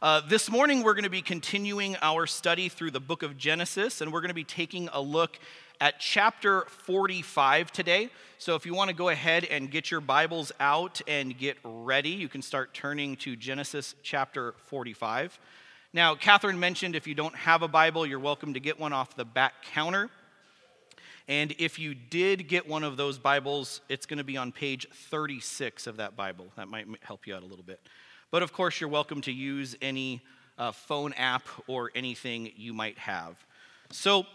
Uh, this morning, we're going to be continuing our study through the book of Genesis, and we're going to be taking a look at chapter 45 today. So, if you want to go ahead and get your Bibles out and get ready, you can start turning to Genesis chapter 45. Now, Catherine mentioned if you don't have a Bible, you're welcome to get one off the back counter. And if you did get one of those Bibles, it's going to be on page 36 of that Bible. That might help you out a little bit. But of course, you're welcome to use any uh, phone app or anything you might have. So,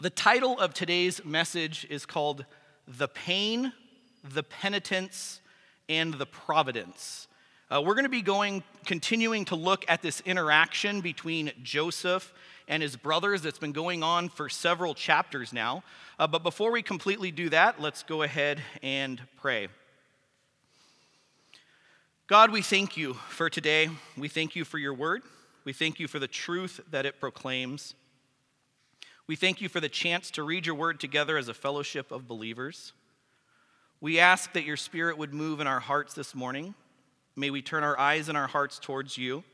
the title of today's message is called The Pain, the Penitence, and the Providence. Uh, we're going to be going, continuing to look at this interaction between Joseph and his brothers that's been going on for several chapters now. Uh, but before we completely do that, let's go ahead and pray. God, we thank you for today. We thank you for your word. We thank you for the truth that it proclaims. We thank you for the chance to read your word together as a fellowship of believers. We ask that your spirit would move in our hearts this morning. May we turn our eyes and our hearts towards you.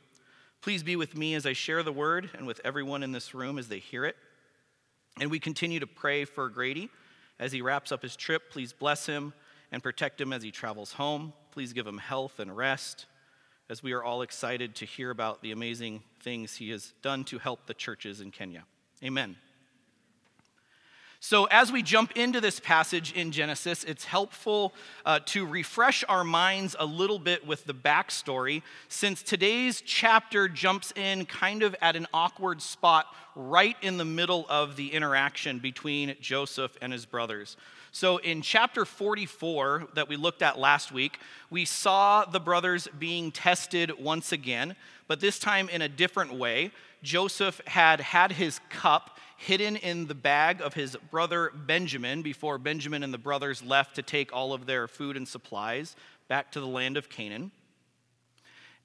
Please be with me as I share the word and with everyone in this room as they hear it. And we continue to pray for Grady as he wraps up his trip. Please bless him and protect him as he travels home. Please give him health and rest as we are all excited to hear about the amazing things he has done to help the churches in Kenya. Amen. So, as we jump into this passage in Genesis, it's helpful uh, to refresh our minds a little bit with the backstory, since today's chapter jumps in kind of at an awkward spot right in the middle of the interaction between Joseph and his brothers. So, in chapter 44 that we looked at last week, we saw the brothers being tested once again, but this time in a different way. Joseph had had his cup hidden in the bag of his brother Benjamin before Benjamin and the brothers left to take all of their food and supplies back to the land of Canaan.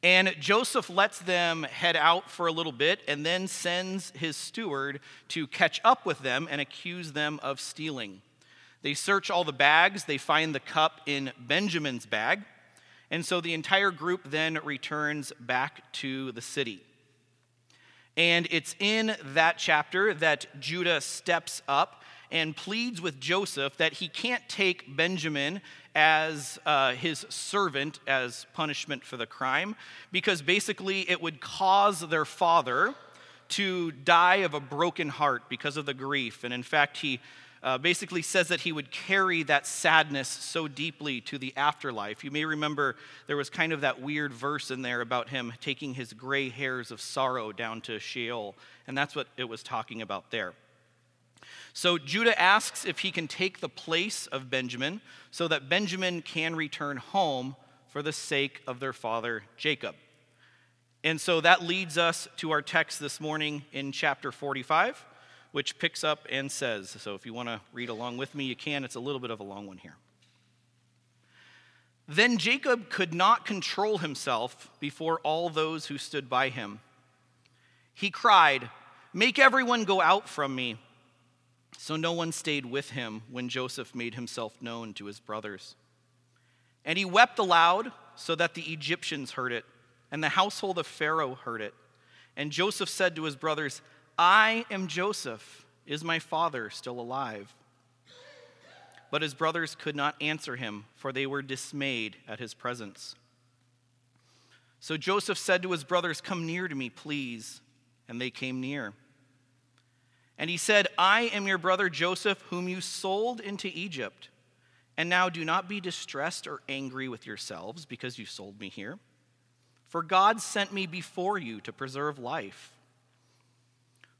And Joseph lets them head out for a little bit and then sends his steward to catch up with them and accuse them of stealing. They search all the bags, they find the cup in Benjamin's bag, and so the entire group then returns back to the city. And it's in that chapter that Judah steps up and pleads with Joseph that he can't take Benjamin as uh, his servant as punishment for the crime, because basically it would cause their father to die of a broken heart because of the grief. And in fact, he uh, basically says that he would carry that sadness so deeply to the afterlife. You may remember there was kind of that weird verse in there about him taking his gray hairs of sorrow down to Sheol, and that's what it was talking about there. So Judah asks if he can take the place of Benjamin so that Benjamin can return home for the sake of their father Jacob. And so that leads us to our text this morning in chapter 45 which picks up and says, so if you want to read along with me, you can. It's a little bit of a long one here. Then Jacob could not control himself before all those who stood by him. He cried, Make everyone go out from me. So no one stayed with him when Joseph made himself known to his brothers. And he wept aloud so that the Egyptians heard it, and the household of Pharaoh heard it. And Joseph said to his brothers, I am Joseph. Is my father still alive? But his brothers could not answer him, for they were dismayed at his presence. So Joseph said to his brothers, Come near to me, please. And they came near. And he said, I am your brother Joseph, whom you sold into Egypt. And now do not be distressed or angry with yourselves because you sold me here. For God sent me before you to preserve life.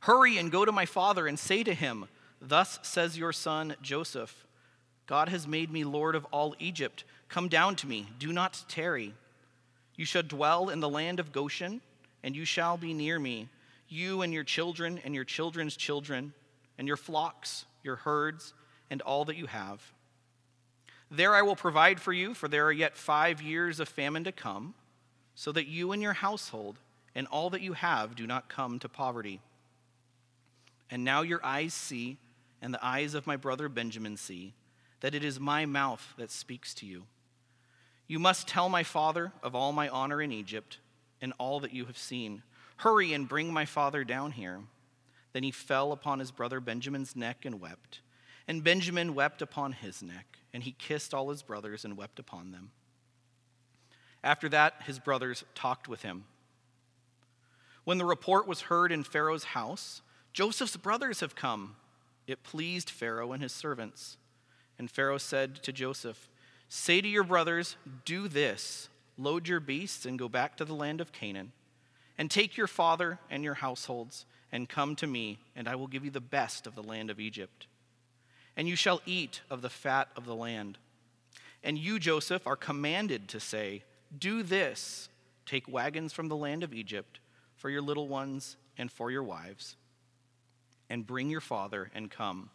Hurry and go to my father and say to him, Thus says your son Joseph God has made me Lord of all Egypt. Come down to me, do not tarry. You shall dwell in the land of Goshen, and you shall be near me, you and your children and your children's children, and your flocks, your herds, and all that you have. There I will provide for you, for there are yet five years of famine to come, so that you and your household and all that you have do not come to poverty. And now your eyes see, and the eyes of my brother Benjamin see, that it is my mouth that speaks to you. You must tell my father of all my honor in Egypt and all that you have seen. Hurry and bring my father down here. Then he fell upon his brother Benjamin's neck and wept. And Benjamin wept upon his neck, and he kissed all his brothers and wept upon them. After that, his brothers talked with him. When the report was heard in Pharaoh's house, Joseph's brothers have come. It pleased Pharaoh and his servants. And Pharaoh said to Joseph, Say to your brothers, Do this load your beasts and go back to the land of Canaan, and take your father and your households, and come to me, and I will give you the best of the land of Egypt. And you shall eat of the fat of the land. And you, Joseph, are commanded to say, Do this take wagons from the land of Egypt for your little ones and for your wives, and bring your father and come.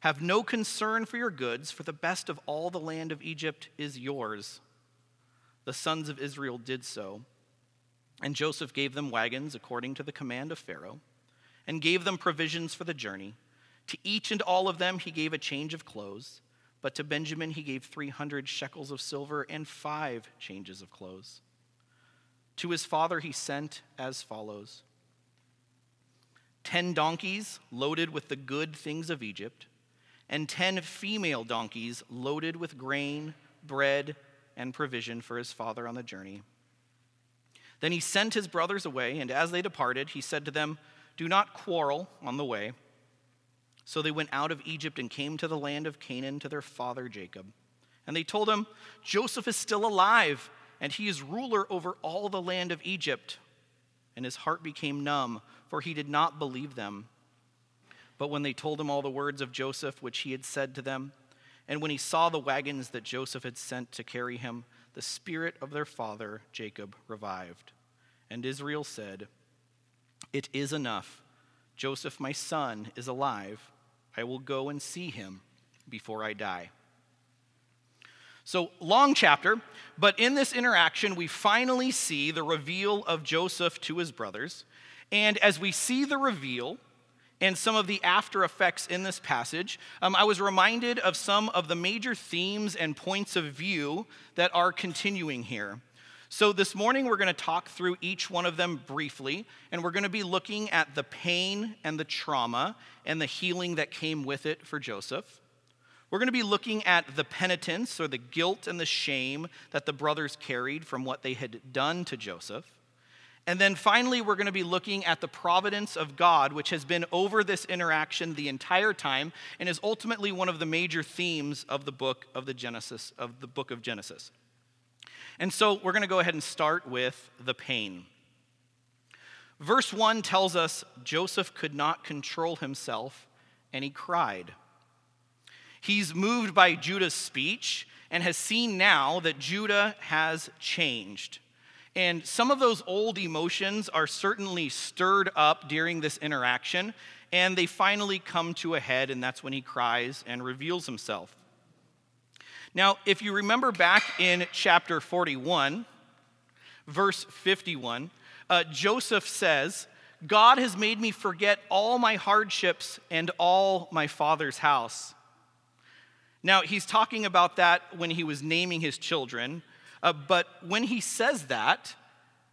Have no concern for your goods, for the best of all the land of Egypt is yours. The sons of Israel did so. And Joseph gave them wagons according to the command of Pharaoh, and gave them provisions for the journey. To each and all of them he gave a change of clothes, but to Benjamin he gave 300 shekels of silver and five changes of clothes. To his father he sent as follows ten donkeys loaded with the good things of Egypt, and ten female donkeys loaded with grain, bread, and provision for his father on the journey. Then he sent his brothers away, and as they departed, he said to them, Do not quarrel on the way. So they went out of Egypt and came to the land of Canaan to their father Jacob. And they told him, Joseph is still alive and he is ruler over all the land of Egypt. And his heart became numb, for he did not believe them. But when they told him all the words of Joseph, which he had said to them, and when he saw the wagons that Joseph had sent to carry him, the spirit of their father Jacob revived. And Israel said, It is enough. Joseph, my son, is alive. I will go and see him before I die. So, long chapter, but in this interaction, we finally see the reveal of Joseph to his brothers. And as we see the reveal and some of the after effects in this passage, um, I was reminded of some of the major themes and points of view that are continuing here. So, this morning we're going to talk through each one of them briefly, and we're going to be looking at the pain and the trauma and the healing that came with it for Joseph. We're going to be looking at the penitence or the guilt and the shame that the brothers carried from what they had done to Joseph. And then finally, we're going to be looking at the providence of God, which has been over this interaction the entire time and is ultimately one of the major themes of the book of the Genesis, of the book of Genesis. And so we're going to go ahead and start with the pain. Verse 1 tells us Joseph could not control himself and he cried. He's moved by Judah's speech and has seen now that Judah has changed. And some of those old emotions are certainly stirred up during this interaction, and they finally come to a head, and that's when he cries and reveals himself. Now, if you remember back in chapter 41, verse 51, uh, Joseph says, God has made me forget all my hardships and all my father's house. Now, he's talking about that when he was naming his children, uh, but when he says that,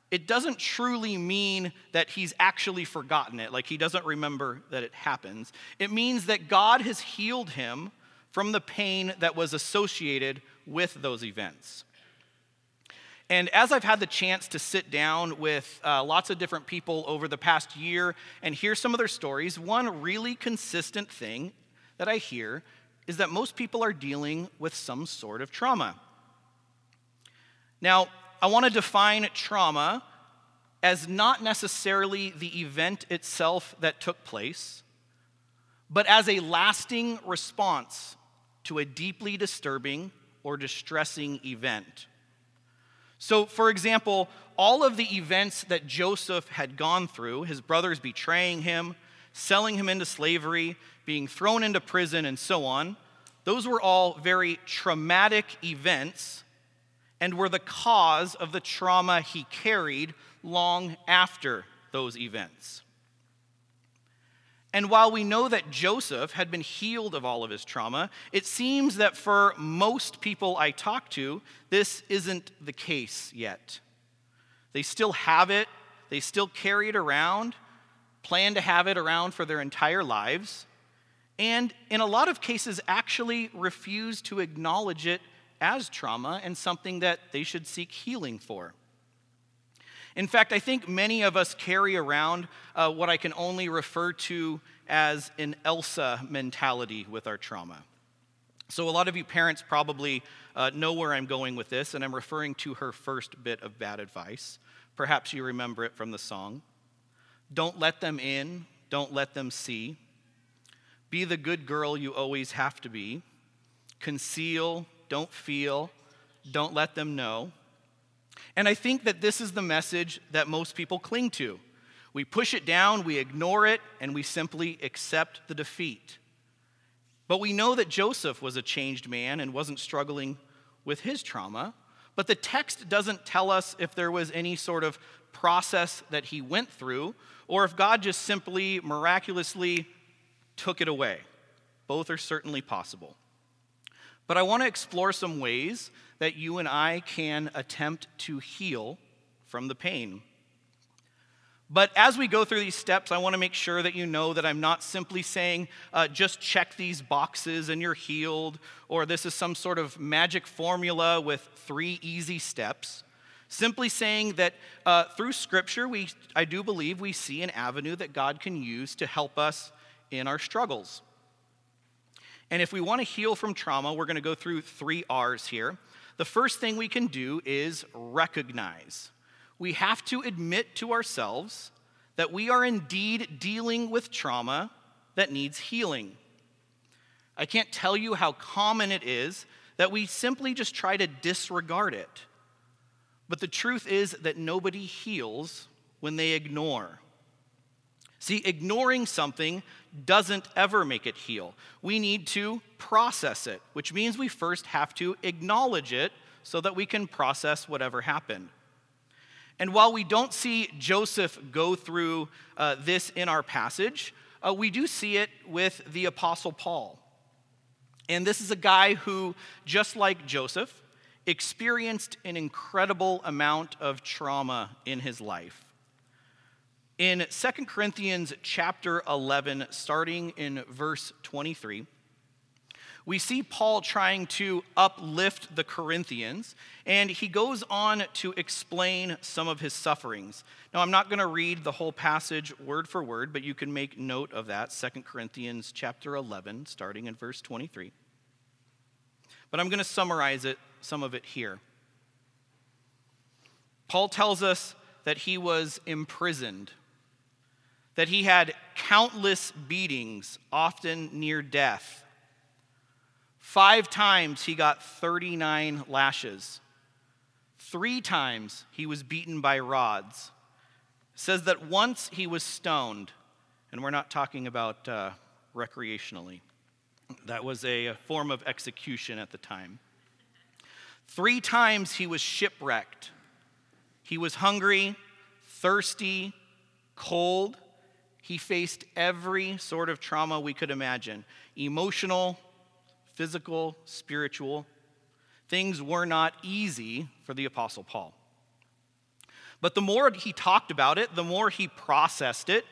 it doesn't truly mean that he's actually forgotten it, like he doesn't remember that it happens. It means that God has healed him from the pain that was associated with those events. And as I've had the chance to sit down with uh, lots of different people over the past year and hear some of their stories, one really consistent thing that I hear is that most people are dealing with some sort of trauma. Now, I want to define trauma as not necessarily the event itself that took place, but as a lasting response to a deeply disturbing or distressing event. So, for example, all of the events that Joseph had gone through, his brothers betraying him, selling him into slavery, being thrown into prison, and so on, those were all very traumatic events and were the cause of the trauma he carried long after those events. And while we know that Joseph had been healed of all of his trauma, it seems that for most people I talk to, this isn't the case yet. They still have it, they still carry it around, plan to have it around for their entire lives, and in a lot of cases, actually refuse to acknowledge it as trauma and something that they should seek healing for. In fact, I think many of us carry around uh, what I can only refer to as an Elsa mentality with our trauma. So, a lot of you parents probably uh, know where I'm going with this, and I'm referring to her first bit of bad advice. Perhaps you remember it from the song. Don't let them in, don't let them see. Be the good girl you always have to be. Conceal, don't feel, don't let them know. And I think that this is the message that most people cling to. We push it down, we ignore it, and we simply accept the defeat. But we know that Joseph was a changed man and wasn't struggling with his trauma. But the text doesn't tell us if there was any sort of process that he went through or if God just simply miraculously took it away. Both are certainly possible. But I want to explore some ways that you and I can attempt to heal from the pain. But as we go through these steps, I want to make sure that you know that I'm not simply saying, uh, just check these boxes and you're healed, or this is some sort of magic formula with three easy steps. Simply saying that uh, through Scripture, we, I do believe we see an avenue that God can use to help us in our struggles. And if we want to heal from trauma, we're going to go through three R's here. The first thing we can do is recognize. We have to admit to ourselves that we are indeed dealing with trauma that needs healing. I can't tell you how common it is that we simply just try to disregard it. But the truth is that nobody heals when they ignore. See, ignoring something doesn't ever make it heal. We need to process it, which means we first have to acknowledge it so that we can process whatever happened. And while we don't see Joseph go through uh, this in our passage, uh, we do see it with the Apostle Paul. And this is a guy who, just like Joseph, experienced an incredible amount of trauma in his life. In 2 Corinthians chapter 11, starting in verse 23, we see Paul trying to uplift the Corinthians, and he goes on to explain some of his sufferings. Now, I'm not going to read the whole passage word for word, but you can make note of that, 2 Corinthians chapter 11, starting in verse 23. But I'm going to summarize it, some of it here. Paul tells us that he was imprisoned that he had countless beatings, often near death. Five times he got 39 lashes. Three times he was beaten by rods. Says that once he was stoned, and we're not talking about uh, recreationally. That was a form of execution at the time. Three times he was shipwrecked. He was hungry, thirsty, cold, he faced every sort of trauma we could imagine emotional, physical, spiritual. Things were not easy for the Apostle Paul. But the more he talked about it, the more he processed it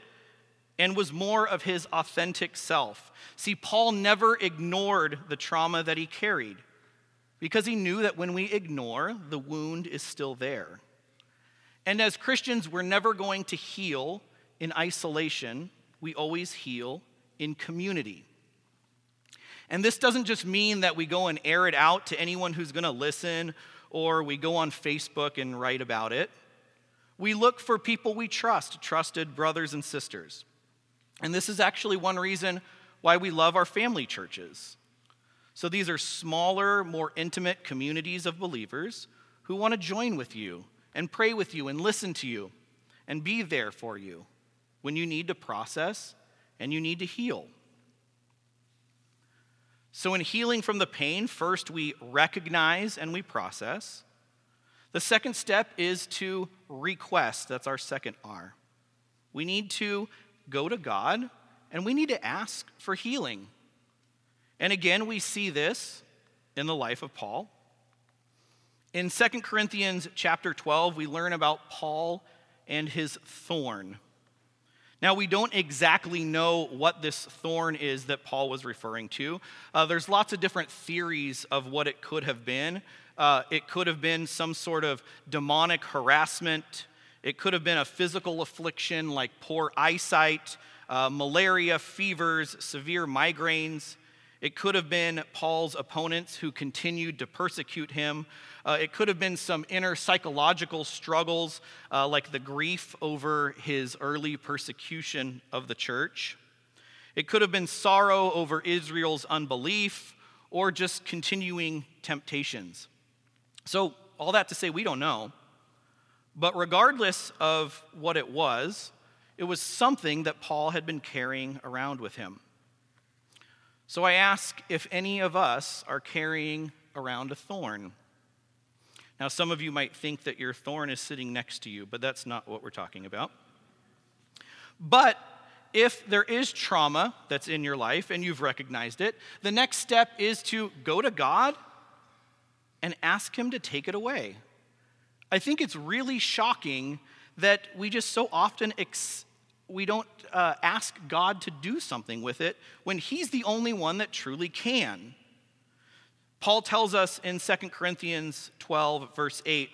and was more of his authentic self. See, Paul never ignored the trauma that he carried because he knew that when we ignore, the wound is still there. And as Christians, we're never going to heal in isolation, we always heal in community. And this doesn't just mean that we go and air it out to anyone who's going to listen or we go on Facebook and write about it. We look for people we trust, trusted brothers and sisters. And this is actually one reason why we love our family churches. So these are smaller, more intimate communities of believers who want to join with you and pray with you and listen to you and be there for you when you need to process and you need to heal. So, in healing from the pain, first we recognize and we process. The second step is to request. That's our second R. We need to go to God and we need to ask for healing. And again, we see this in the life of Paul. In 2 Corinthians chapter 12, we learn about Paul and his thorn. Now, we don't exactly know what this thorn is that Paul was referring to. Uh, there's lots of different theories of what it could have been. Uh, it could have been some sort of demonic harassment, it could have been a physical affliction like poor eyesight, uh, malaria, fevers, severe migraines. It could have been Paul's opponents who continued to persecute him. Uh, it could have been some inner psychological struggles, uh, like the grief over his early persecution of the church. It could have been sorrow over Israel's unbelief or just continuing temptations. So, all that to say, we don't know. But regardless of what it was, it was something that Paul had been carrying around with him. So I ask if any of us are carrying around a thorn. Now, some of you might think that your thorn is sitting next to you, but that's not what we're talking about. But if there is trauma that's in your life and you've recognized it, the next step is to go to God and ask Him to take it away. I think it's really shocking that we just so often ex- we don't uh, ask God to do something with it when He's the only one that truly can. Paul tells us in 2 Corinthians 12, verse 8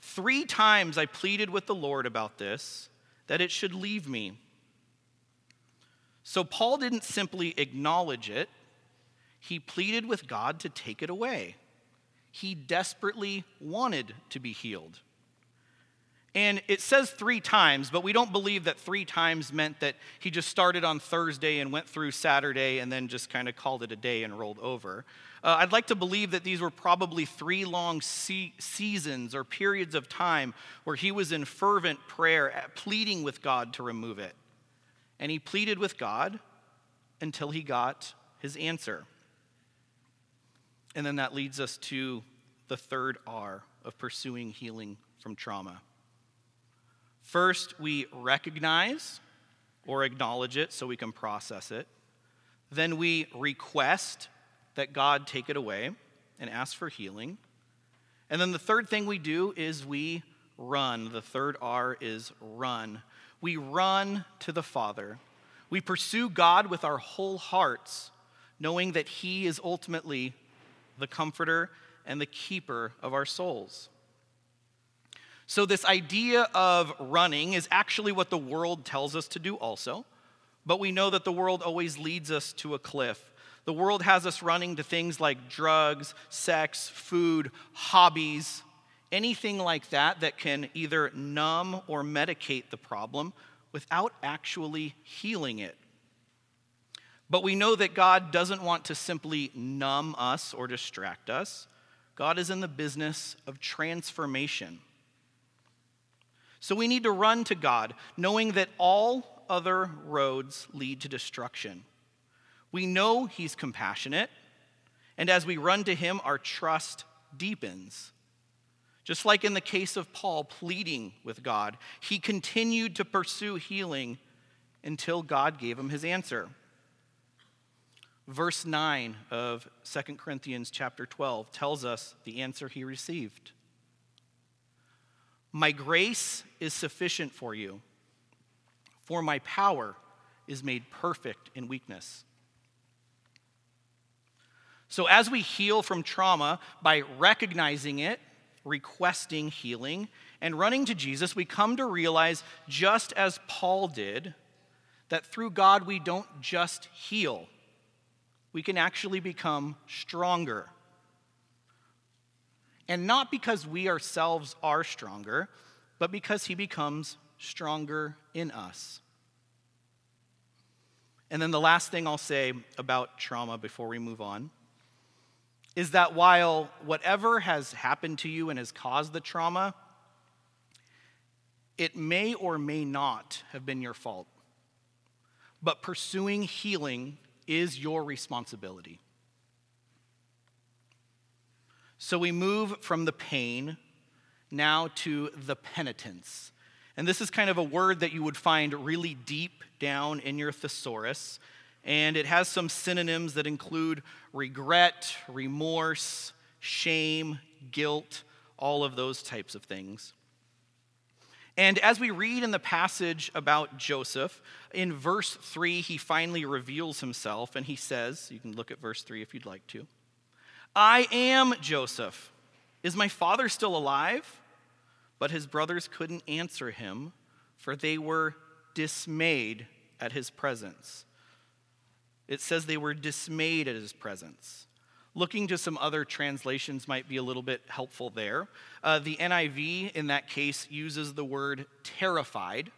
Three times I pleaded with the Lord about this, that it should leave me. So Paul didn't simply acknowledge it, he pleaded with God to take it away. He desperately wanted to be healed. And it says three times, but we don't believe that three times meant that he just started on Thursday and went through Saturday and then just kind of called it a day and rolled over. Uh, I'd like to believe that these were probably three long se- seasons or periods of time where he was in fervent prayer, uh, pleading with God to remove it. And he pleaded with God until he got his answer. And then that leads us to the third R of pursuing healing from trauma. First, we recognize or acknowledge it so we can process it. Then we request that God take it away and ask for healing. And then the third thing we do is we run. The third R is run. We run to the Father. We pursue God with our whole hearts, knowing that He is ultimately the comforter and the keeper of our souls. So, this idea of running is actually what the world tells us to do, also. But we know that the world always leads us to a cliff. The world has us running to things like drugs, sex, food, hobbies, anything like that that can either numb or medicate the problem without actually healing it. But we know that God doesn't want to simply numb us or distract us. God is in the business of transformation. So we need to run to God, knowing that all other roads lead to destruction. We know He's compassionate, and as we run to Him, our trust deepens. Just like in the case of Paul pleading with God, he continued to pursue healing until God gave him his answer. Verse 9 of 2 Corinthians chapter 12 tells us the answer he received. My grace is sufficient for you, for my power is made perfect in weakness. So, as we heal from trauma by recognizing it, requesting healing, and running to Jesus, we come to realize, just as Paul did, that through God we don't just heal, we can actually become stronger. And not because we ourselves are stronger, but because he becomes stronger in us. And then the last thing I'll say about trauma before we move on is that while whatever has happened to you and has caused the trauma, it may or may not have been your fault. But pursuing healing is your responsibility. So we move from the pain now to the penitence. And this is kind of a word that you would find really deep down in your thesaurus. And it has some synonyms that include regret, remorse, shame, guilt, all of those types of things. And as we read in the passage about Joseph, in verse 3, he finally reveals himself and he says, you can look at verse 3 if you'd like to. I am Joseph. Is my father still alive? But his brothers couldn't answer him, for they were dismayed at his presence. It says they were dismayed at his presence. Looking to some other translations might be a little bit helpful there. Uh, the NIV, in that case, uses the word terrified,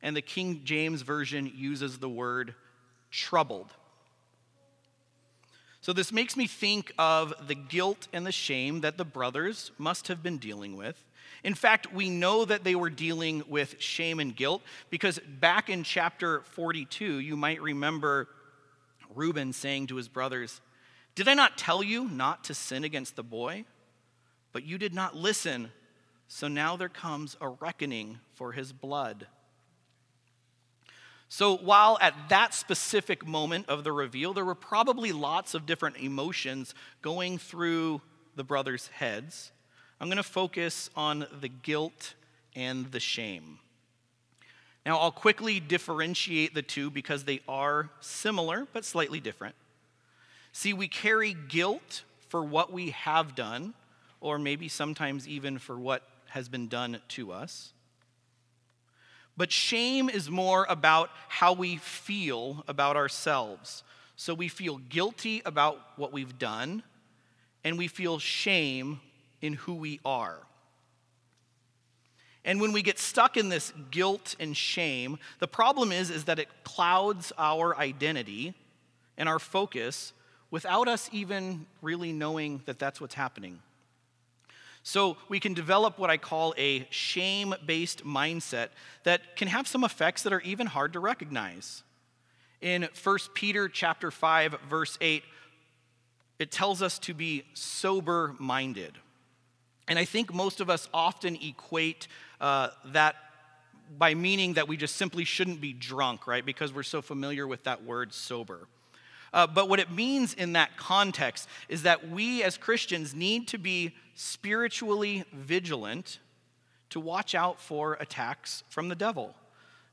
and the King James Version uses the word troubled. So, this makes me think of the guilt and the shame that the brothers must have been dealing with. In fact, we know that they were dealing with shame and guilt because back in chapter 42, you might remember Reuben saying to his brothers, Did I not tell you not to sin against the boy? But you did not listen, so now there comes a reckoning for his blood. So, while at that specific moment of the reveal, there were probably lots of different emotions going through the brothers' heads, I'm going to focus on the guilt and the shame. Now, I'll quickly differentiate the two because they are similar but slightly different. See, we carry guilt for what we have done, or maybe sometimes even for what has been done to us. But shame is more about how we feel about ourselves. So we feel guilty about what we've done, and we feel shame in who we are. And when we get stuck in this guilt and shame, the problem is, is that it clouds our identity and our focus without us even really knowing that that's what's happening. So we can develop what I call a shame based mindset that can have some effects that are even hard to recognize. In 1 Peter chapter 5 verse 8 it tells us to be sober minded. And I think most of us often equate uh, that by meaning that we just simply shouldn't be drunk, right? Because we're so familiar with that word sober. Uh, but what it means in that context is that we as Christians need to be spiritually vigilant to watch out for attacks from the devil,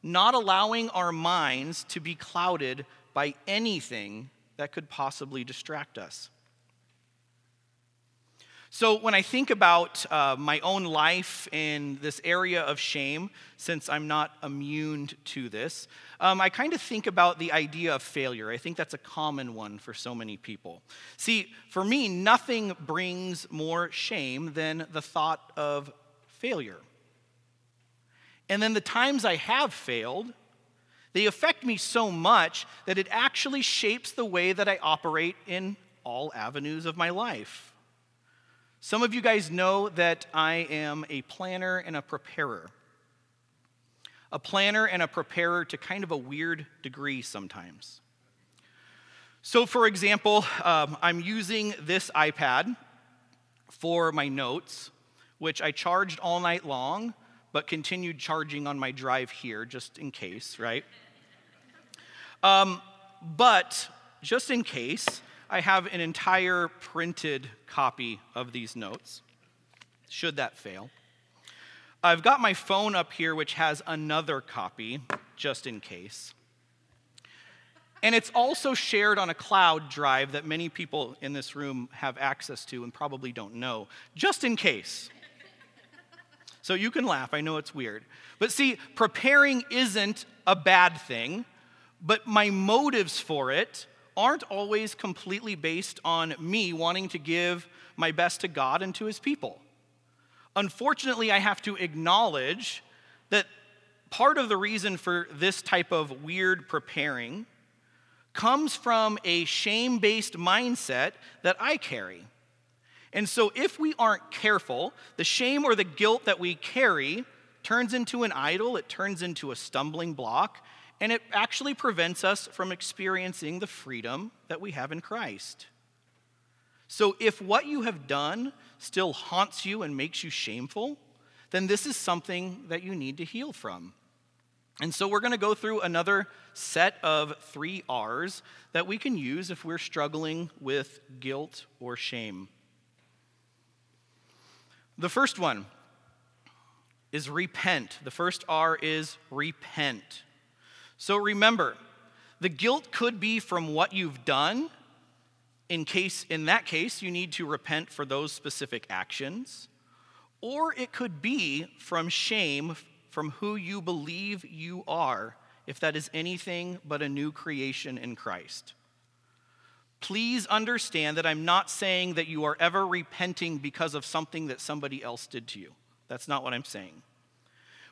not allowing our minds to be clouded by anything that could possibly distract us. So, when I think about uh, my own life in this area of shame, since I'm not immune to this, um, I kind of think about the idea of failure. I think that's a common one for so many people. See, for me, nothing brings more shame than the thought of failure. And then the times I have failed, they affect me so much that it actually shapes the way that I operate in all avenues of my life. Some of you guys know that I am a planner and a preparer. A planner and a preparer to kind of a weird degree sometimes. So, for example, um, I'm using this iPad for my notes, which I charged all night long, but continued charging on my drive here just in case, right? Um, but just in case, I have an entire printed copy of these notes, should that fail. I've got my phone up here, which has another copy, just in case. And it's also shared on a cloud drive that many people in this room have access to and probably don't know, just in case. So you can laugh, I know it's weird. But see, preparing isn't a bad thing, but my motives for it aren't always completely based on me wanting to give my best to God and to his people. Unfortunately, I have to acknowledge that part of the reason for this type of weird preparing comes from a shame based mindset that I carry. And so, if we aren't careful, the shame or the guilt that we carry turns into an idol, it turns into a stumbling block, and it actually prevents us from experiencing the freedom that we have in Christ. So, if what you have done still haunts you and makes you shameful, then this is something that you need to heal from. And so, we're going to go through another set of three R's that we can use if we're struggling with guilt or shame. The first one is repent. The first R is repent. So remember, the guilt could be from what you've done. In case in that case you need to repent for those specific actions, or it could be from shame from who you believe you are, if that is anything but a new creation in Christ. Please understand that I'm not saying that you are ever repenting because of something that somebody else did to you. That's not what I'm saying.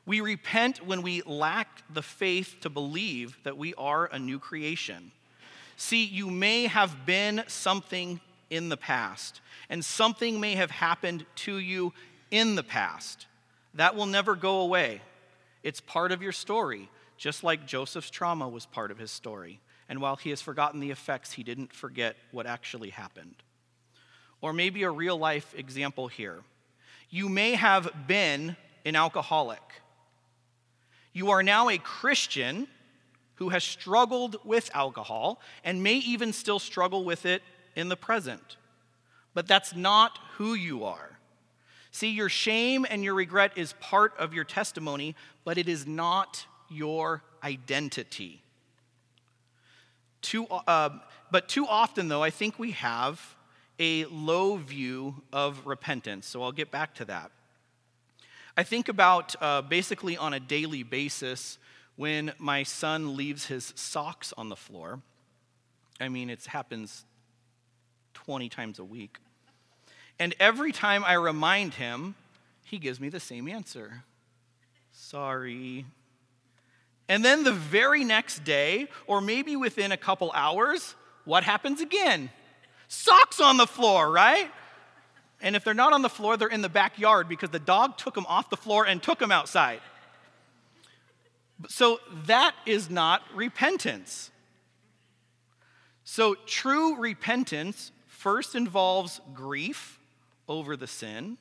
We repent when we lack the faith to believe that we are a new creation. See, you may have been something in the past, and something may have happened to you in the past. That will never go away. It's part of your story, just like Joseph's trauma was part of his story. And while he has forgotten the effects, he didn't forget what actually happened. Or maybe a real life example here. You may have been an alcoholic you are now a Christian who has struggled with alcohol and may even still struggle with it in the present. But that's not who you are. See, your shame and your regret is part of your testimony, but it is not your identity. Too, uh, but too often, though, I think we have a low view of repentance. So I'll get back to that. I think about uh, basically on a daily basis when my son leaves his socks on the floor. I mean, it happens 20 times a week. And every time I remind him, he gives me the same answer Sorry. And then the very next day, or maybe within a couple hours, what happens again? Socks on the floor, right? And if they're not on the floor, they're in the backyard because the dog took them off the floor and took them outside. So that is not repentance. So true repentance first involves grief over the sin.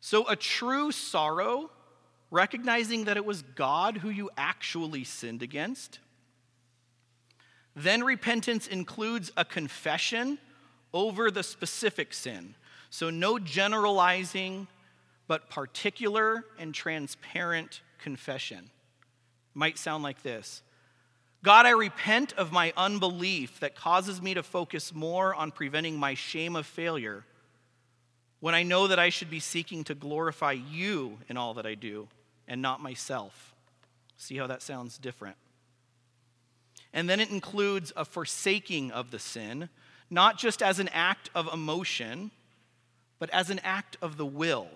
So a true sorrow, recognizing that it was God who you actually sinned against. Then repentance includes a confession over the specific sin. So, no generalizing, but particular and transparent confession. Might sound like this God, I repent of my unbelief that causes me to focus more on preventing my shame of failure when I know that I should be seeking to glorify you in all that I do and not myself. See how that sounds different? And then it includes a forsaking of the sin, not just as an act of emotion but as an act of the will.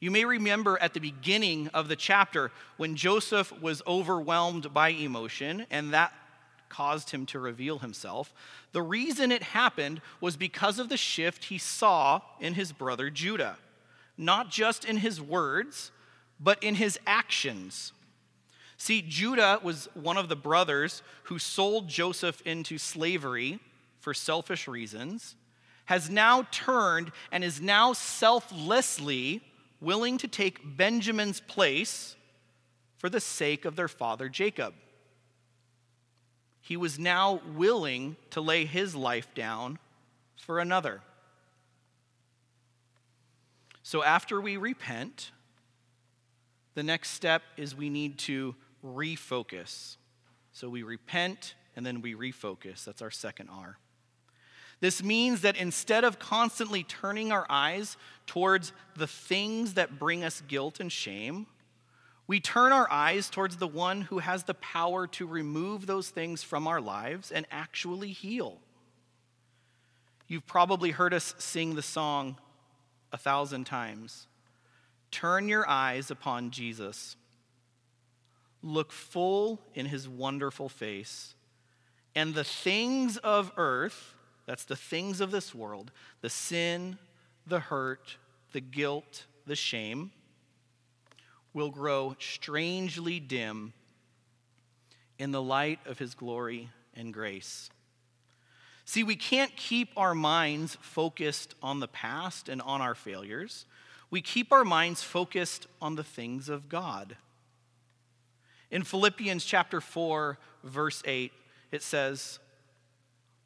You may remember at the beginning of the chapter when Joseph was overwhelmed by emotion, and that caused him to reveal himself. The reason it happened was because of the shift he saw in his brother Judah, not just in his words, but in his actions. See, Judah was one of the brothers who sold Joseph into slavery for selfish reasons has now turned and is now selflessly willing to take Benjamin's place for the sake of their father Jacob. He was now willing to lay his life down for another. So after we repent, the next step is we need to refocus. So we repent and then we refocus. That's our second R. This means that instead of constantly turning our eyes towards the things that bring us guilt and shame, we turn our eyes towards the one who has the power to remove those things from our lives and actually heal. You've probably heard us sing the song a thousand times. Turn your eyes upon Jesus. Look full in his wonderful face and the things of earth, that's the things of this world, the sin, the hurt, the guilt, the shame, will grow strangely dim in the light of his glory and grace. See, we can't keep our minds focused on the past and on our failures. We keep our minds focused on the things of God. In Philippians chapter 4, verse 8, it says,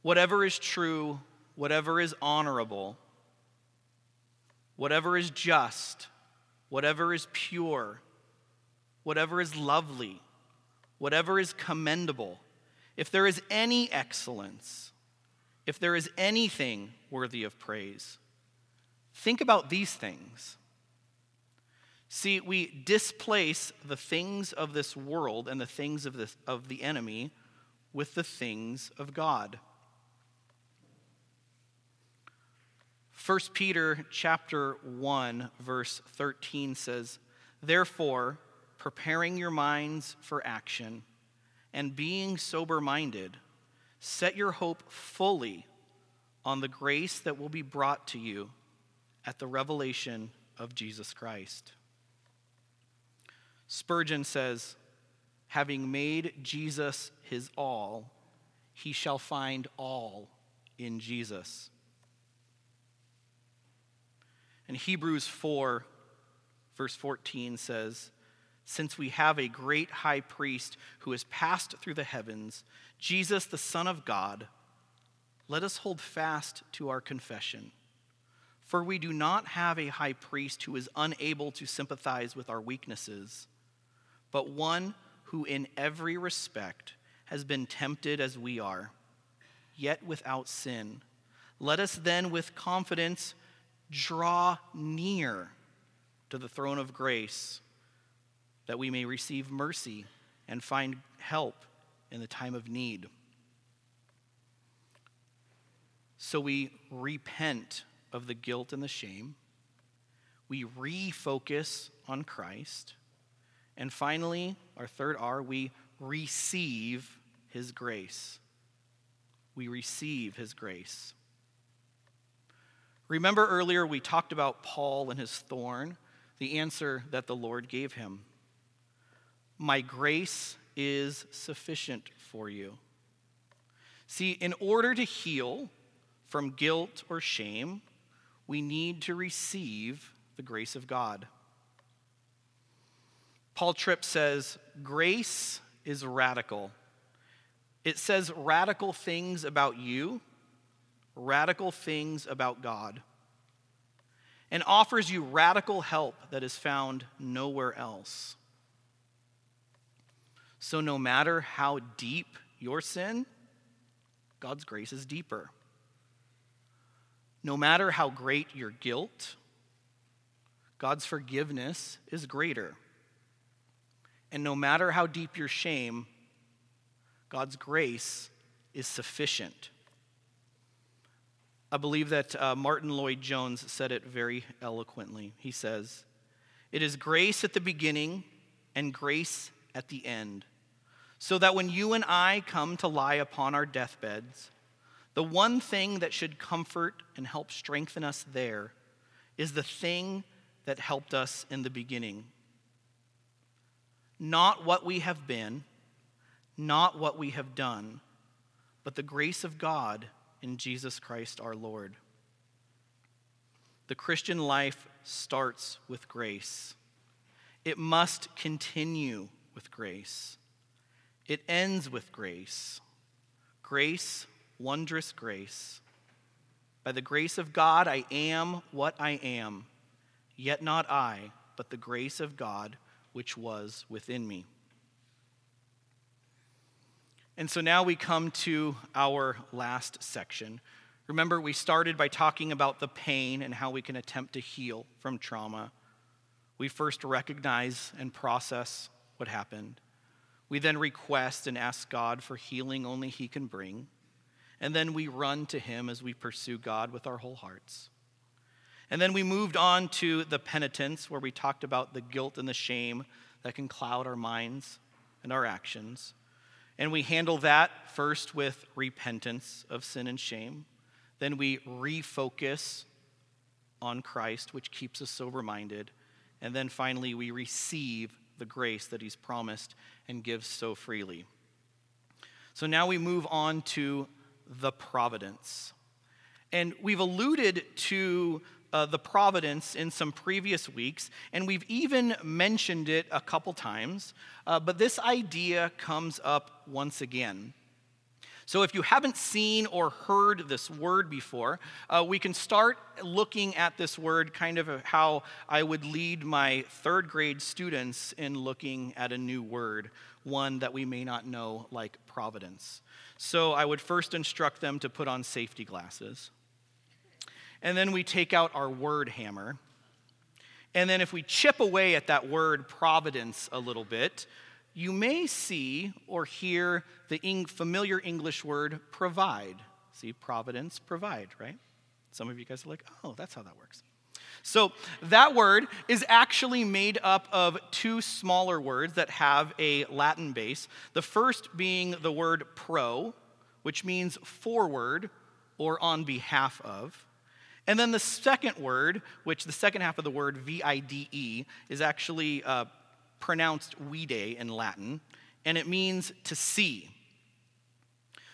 Whatever is true, whatever is honorable, whatever is just, whatever is pure, whatever is lovely, whatever is commendable, if there is any excellence, if there is anything worthy of praise, think about these things. See, we displace the things of this world and the things of, this, of the enemy with the things of God. 1 Peter chapter 1 verse 13 says, "Therefore, preparing your minds for action and being sober-minded, set your hope fully on the grace that will be brought to you at the revelation of Jesus Christ." Spurgeon says, "Having made Jesus his all, he shall find all in Jesus." And Hebrews 4, verse 14 says, Since we have a great high priest who has passed through the heavens, Jesus, the Son of God, let us hold fast to our confession. For we do not have a high priest who is unable to sympathize with our weaknesses, but one who in every respect has been tempted as we are, yet without sin. Let us then with confidence draw near to the throne of grace that we may receive mercy and find help in the time of need. So we repent of the guilt and the shame. We refocus on Christ. And finally, our third R, we receive his grace. We receive his grace. Remember earlier we talked about Paul and his thorn, the answer that the Lord gave him My grace is sufficient for you. See, in order to heal from guilt or shame, we need to receive the grace of God. Paul Tripp says, Grace is radical. It says radical things about you radical things about God and offers you radical help that is found nowhere else. So, no matter how deep your sin, God's grace is deeper. No matter how great your guilt, God's forgiveness is greater. And no matter how deep your shame, God's grace is sufficient. I believe that uh, Martyn Lloyd-Jones said it very eloquently. He says, It is grace at the beginning and grace at the end, so that when you and I come to lie upon our deathbeds, the one thing that should comfort and help strengthen us there is the thing that helped us in the beginning. Not what we have been, not what we have done, but the grace of God in Jesus Christ our Lord. The Christian life starts with grace. It must continue with grace. It ends with grace. Grace, wondrous grace. By the grace of God, I am what I am, yet not I, but the grace of God which was within me. And so now we come to our last section. Remember, we started by talking about the pain and how we can attempt to heal from trauma. We first recognize and process what happened. We then request and ask God for healing only He can bring. And then we run to Him as we pursue God with our whole hearts. And then we moved on to the penitence, where we talked about the guilt and the shame that can cloud our minds and our actions. And we handle that first with repentance of sin and shame. Then we refocus on Christ, which keeps us sober minded. And then finally, we receive the grace that He's promised and gives so freely. So now we move on to the providence. And we've alluded to uh, the providence in some previous weeks, and we've even mentioned it a couple times, uh, but this idea comes up once again. So, if you haven't seen or heard this word before, uh, we can start looking at this word kind of how I would lead my third grade students in looking at a new word, one that we may not know, like providence. So, I would first instruct them to put on safety glasses. And then we take out our word hammer. And then, if we chip away at that word providence a little bit, you may see or hear the familiar English word provide. See, providence, provide, right? Some of you guys are like, oh, that's how that works. So, that word is actually made up of two smaller words that have a Latin base. The first being the word pro, which means forward or on behalf of. And then the second word, which the second half of the word, V I D E, is actually uh, pronounced vide in Latin, and it means to see.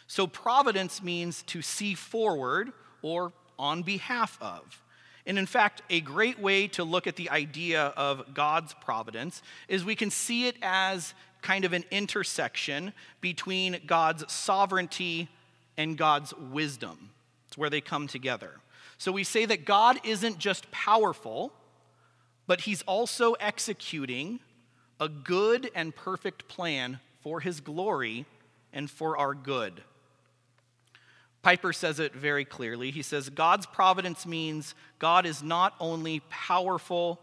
So providence means to see forward or on behalf of. And in fact, a great way to look at the idea of God's providence is we can see it as kind of an intersection between God's sovereignty and God's wisdom. It's where they come together. So we say that God isn't just powerful, but he's also executing a good and perfect plan for his glory and for our good. Piper says it very clearly. He says, God's providence means God is not only powerful,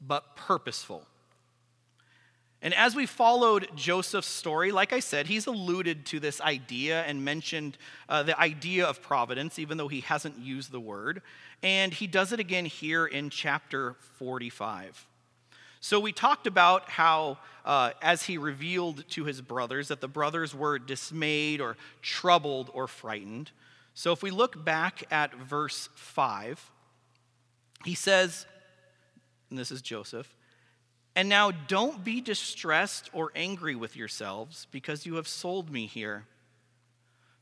but purposeful. And as we followed Joseph's story, like I said, he's alluded to this idea and mentioned uh, the idea of providence, even though he hasn't used the word. And he does it again here in chapter 45. So we talked about how, uh, as he revealed to his brothers, that the brothers were dismayed or troubled or frightened. So if we look back at verse 5, he says, and this is Joseph, and now don't be distressed or angry with yourselves because you have sold me here.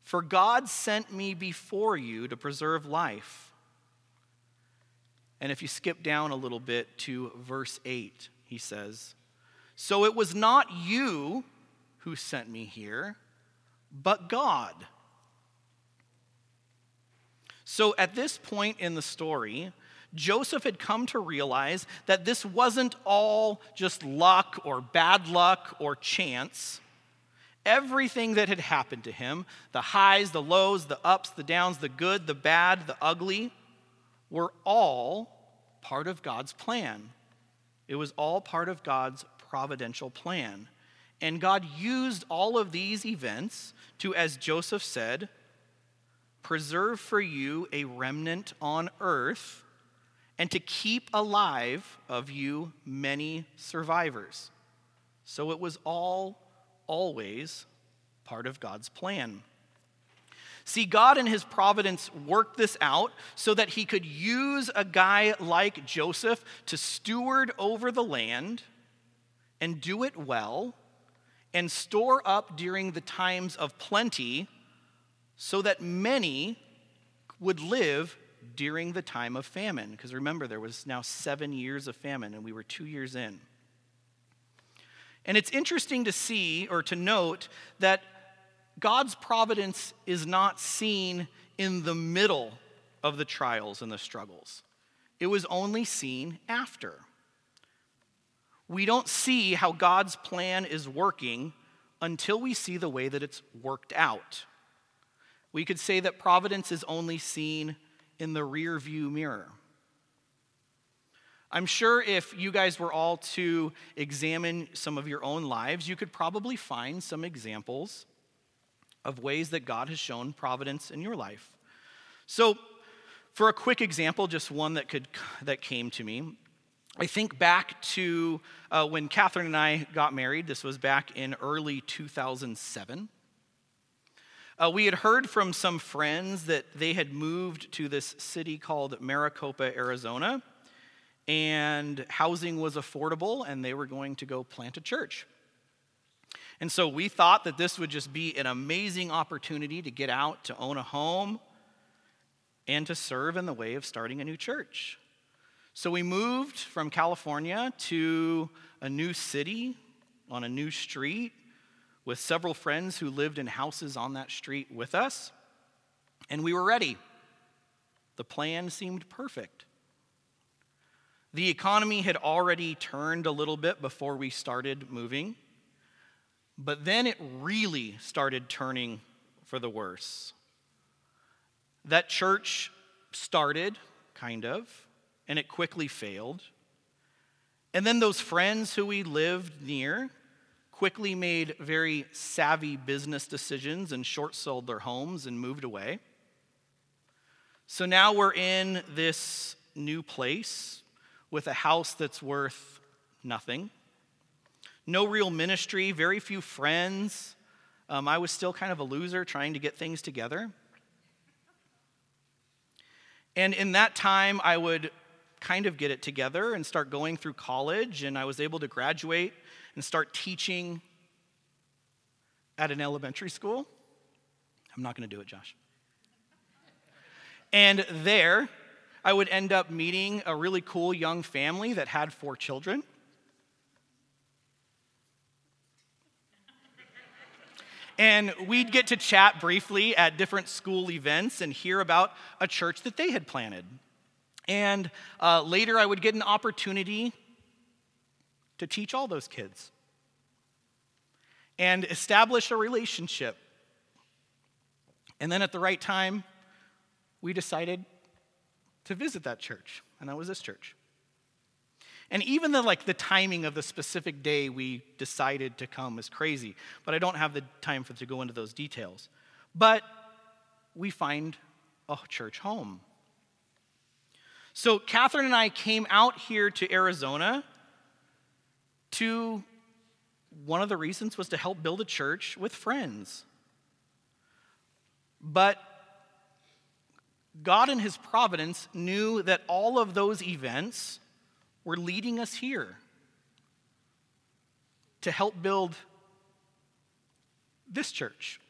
For God sent me before you to preserve life. And if you skip down a little bit to verse 8, he says, So it was not you who sent me here, but God. So at this point in the story, Joseph had come to realize that this wasn't all just luck or bad luck or chance. Everything that had happened to him the highs, the lows, the ups, the downs, the good, the bad, the ugly were all part of God's plan. It was all part of God's providential plan. And God used all of these events to, as Joseph said, preserve for you a remnant on earth and to keep alive of you many survivors. So it was all always part of God's plan. See, God in his providence worked this out so that he could use a guy like Joseph to steward over the land and do it well and store up during the times of plenty so that many would live during the time of famine. Because remember, there was now seven years of famine, and we were two years in. And it's interesting to see or to note that God's providence is not seen in the middle of the trials and the struggles, it was only seen after. We don't see how God's plan is working until we see the way that it's worked out. We could say that providence is only seen in the rear view mirror. I'm sure if you guys were all to examine some of your own lives, you could probably find some examples of ways that God has shown providence in your life. So, for a quick example, just one that could that came to me. I think back to uh, when Catherine and I got married. This was back in early 2007. Uh, we had heard from some friends that they had moved to this city called Maricopa, Arizona, and housing was affordable, and they were going to go plant a church. And so we thought that this would just be an amazing opportunity to get out, to own a home, and to serve in the way of starting a new church. So we moved from California to a new city on a new street with several friends who lived in houses on that street with us, and we were ready. The plan seemed perfect. The economy had already turned a little bit before we started moving, but then it really started turning for the worse. That church started, kind of, and it quickly failed. And then those friends who we lived near quickly made very savvy business decisions and short sold their homes and moved away. So now we're in this new place with a house that's worth nothing. No real ministry, very few friends. Um, I was still kind of a loser trying to get things together. And in that time, I would kind of get it together and start going through college, and I was able to graduate and start teaching at an elementary school. I'm not going to do it, Josh. And there, I would end up meeting a really cool young family that had four children. And we'd get to chat briefly at different school events and hear about a church that they had planted. And uh, later, I would get an opportunity to teach all those kids and establish a relationship. And then at the right time, we decided to visit that church, and that was this church. And even the like the timing of the specific day we decided to come is crazy, but I don't have the time for to go into those details. But we find a church home. So Catherine and I came out here to Arizona to one of the reasons was to help build a church with friends. But God in his providence knew that all of those events were leading us here to help build this church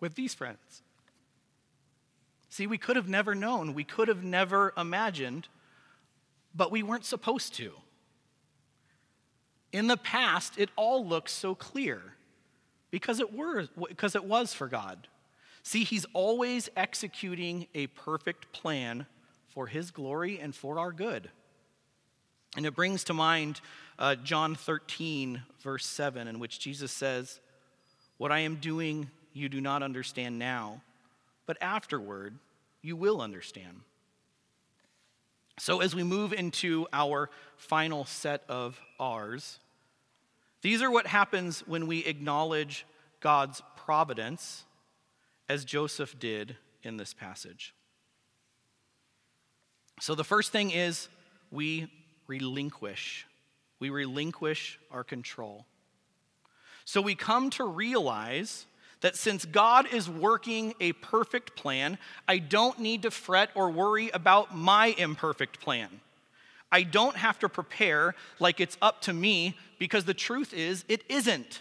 with these friends. See, we could have never known, we could have never imagined, but we weren't supposed to. In the past, it all looks so clear because it, were, because it was for God. See, He's always executing a perfect plan for His glory and for our good. And it brings to mind uh, John 13, verse 7, in which Jesus says, What I am doing, you do not understand now, but afterward, you will understand. So, as we move into our final set of R's, these are what happens when we acknowledge God's providence, as Joseph did in this passage. So, the first thing is we relinquish. We relinquish our control. So we come to realize that since God is working a perfect plan, I don't need to fret or worry about my imperfect plan. I don't have to prepare like it's up to me because the truth is, it isn't.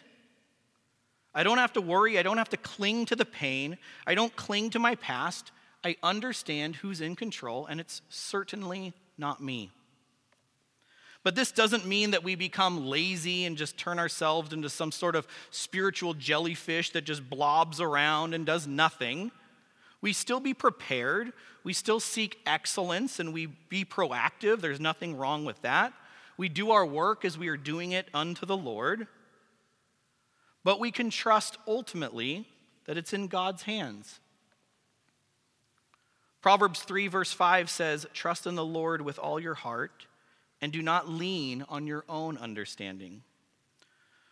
I don't have to worry. I don't have to cling to the pain. I don't cling to my past. I understand who's in control, and it's certainly not me. But this doesn't mean that we become lazy and just turn ourselves into some sort of spiritual jellyfish that just blobs around and does nothing. We still be prepared. We still seek excellence and we be proactive. There's nothing wrong with that. We do our work as we are doing it unto the Lord. But we can trust ultimately that it's in God's hands. Proverbs 3, verse 5 says, Trust in the Lord with all your heart and do not lean on your own understanding.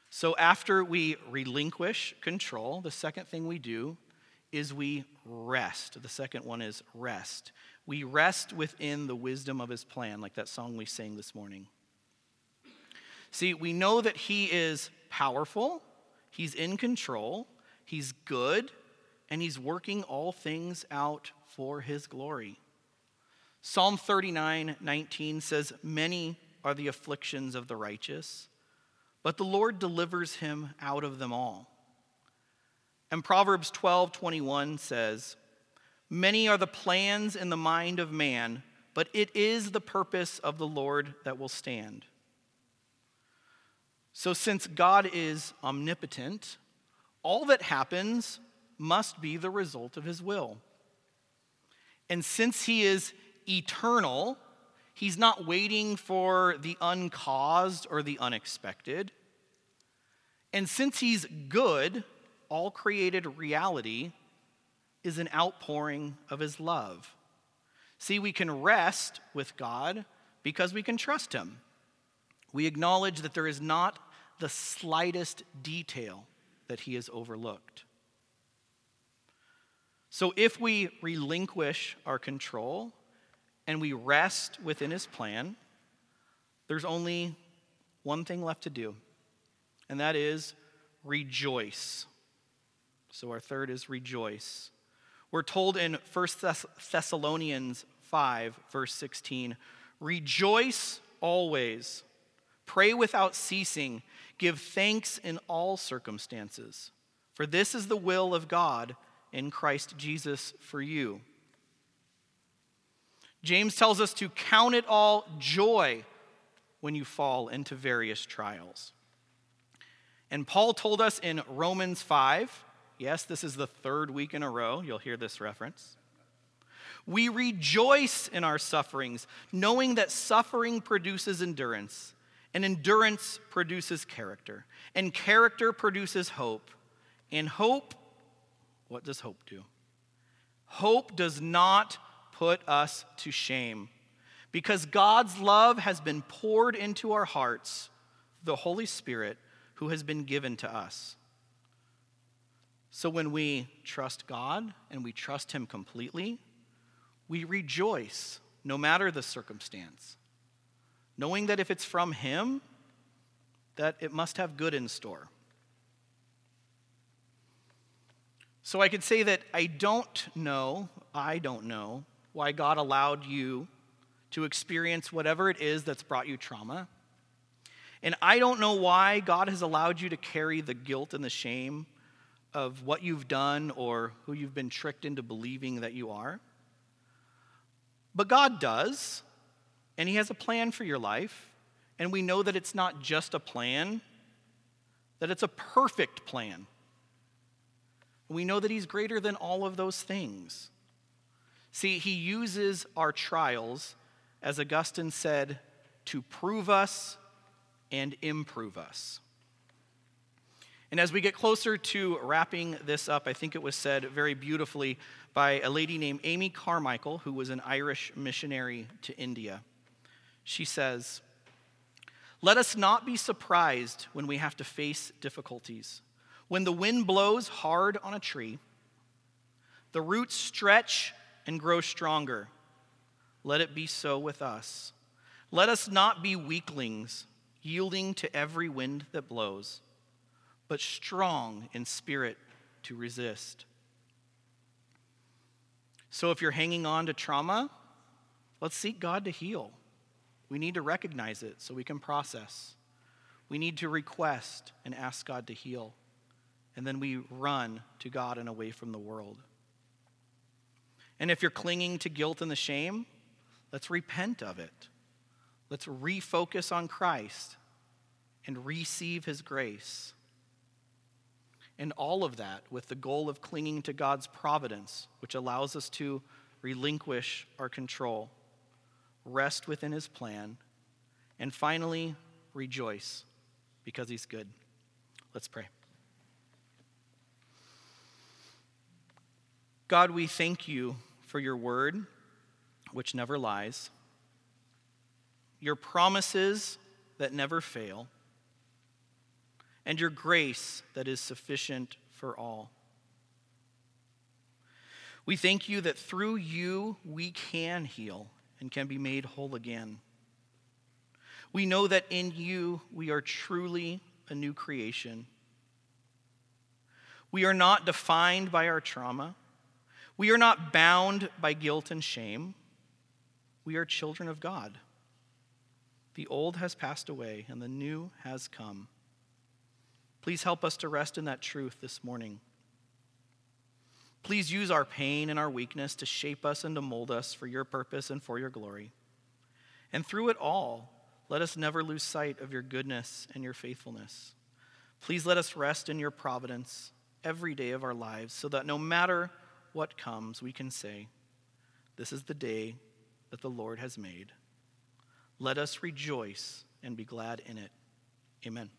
So, after we relinquish control, the second thing we do is we rest. The second one is rest. we rest within the wisdom of his plan, like that song we sang this morning. See, we know that he is powerful, he's in control, he's good, and he's working all things out for his glory. Psalm 39 19 says, Many are the afflictions of the righteous, but the Lord delivers him out of them all. And Proverbs 12 21 says, Many are the plans in the mind of man, but it is the purpose of the Lord that will stand. So, since God is omnipotent, all that happens must be the result of his will. And since he is eternal, he's not waiting for the uncaused or the unexpected. And since he's good, all created reality is an outpouring of his love. See, we can rest with God because we can trust him. We acknowledge that there is not the slightest detail that he has overlooked. So if we relinquish our control and we rest within his plan, there's only one thing left to do, and that is rejoice. So our third is rejoice. We're told in 1 Thessalonians 5, verse 16, rejoice always, pray without ceasing, give thanks in all circumstances, for this is the will of God in Christ Jesus for you. James tells us to count it all joy when you fall into various trials. And Paul told us in Romans 5 Yes, this is the third week in a row. You'll hear this reference. We rejoice in our sufferings, knowing that suffering produces endurance, and endurance produces character, and character produces hope. And hope, what does hope do? Hope does not put us to shame because God's love has been poured into our hearts, the Holy Spirit who has been given to us. So when we trust God and we trust Him completely, we rejoice no matter the circumstance, knowing that if it's from Him, that it must have good in store. So I could say that I don't know, I don't know why God allowed you to experience whatever it is that's brought you trauma. And I don't know why God has allowed you to carry the guilt and the shame of what you've done or who you've been tricked into believing that you are. But God does, and He has a plan for your life. And we know that it's not just a plan, that it's a perfect plan. We know that He's greater than all of those things. See, He uses our trials, as Augustine said, to prove us and improve us. And as we get closer to wrapping this up, I think it was said very beautifully by a lady named Amy Carmichael, who was an Irish missionary to India. She says, Let us not be surprised when we have to face difficulties. When the wind blows hard on a tree, the roots stretch and grow stronger. Let it be so with us. Let us not be weaklings, yielding to every wind that blows but strong in spirit to resist. So if you're hanging on to trauma, let's seek God to heal. We need to recognize it so we can process. We need to request and ask God to heal. And then we run to God and away from the world. And if you're clinging to guilt and the shame, let's repent of it. Let's refocus on Christ and receive his grace. And all of that with the goal of clinging to God's providence, which allows us to relinquish our control, rest within His plan, and finally, rejoice because He's good. Let's pray. God, we thank you for your word, which never lies, your promises that never fail and your grace that is sufficient for all. We thank you that through you we can heal and can be made whole again. We know that in you we are truly a new creation. We are not defined by our trauma. We are not bound by guilt and shame. We are children of God. The old has passed away and the new has come. Please help us to rest in that truth this morning. Please use our pain and our weakness to shape us and to mold us for your purpose and for your glory. And through it all, let us never lose sight of your goodness and your faithfulness. Please let us rest in your providence every day of our lives so that no matter what comes, we can say, This is the day that the Lord has made. Let us rejoice and be glad in it. Amen.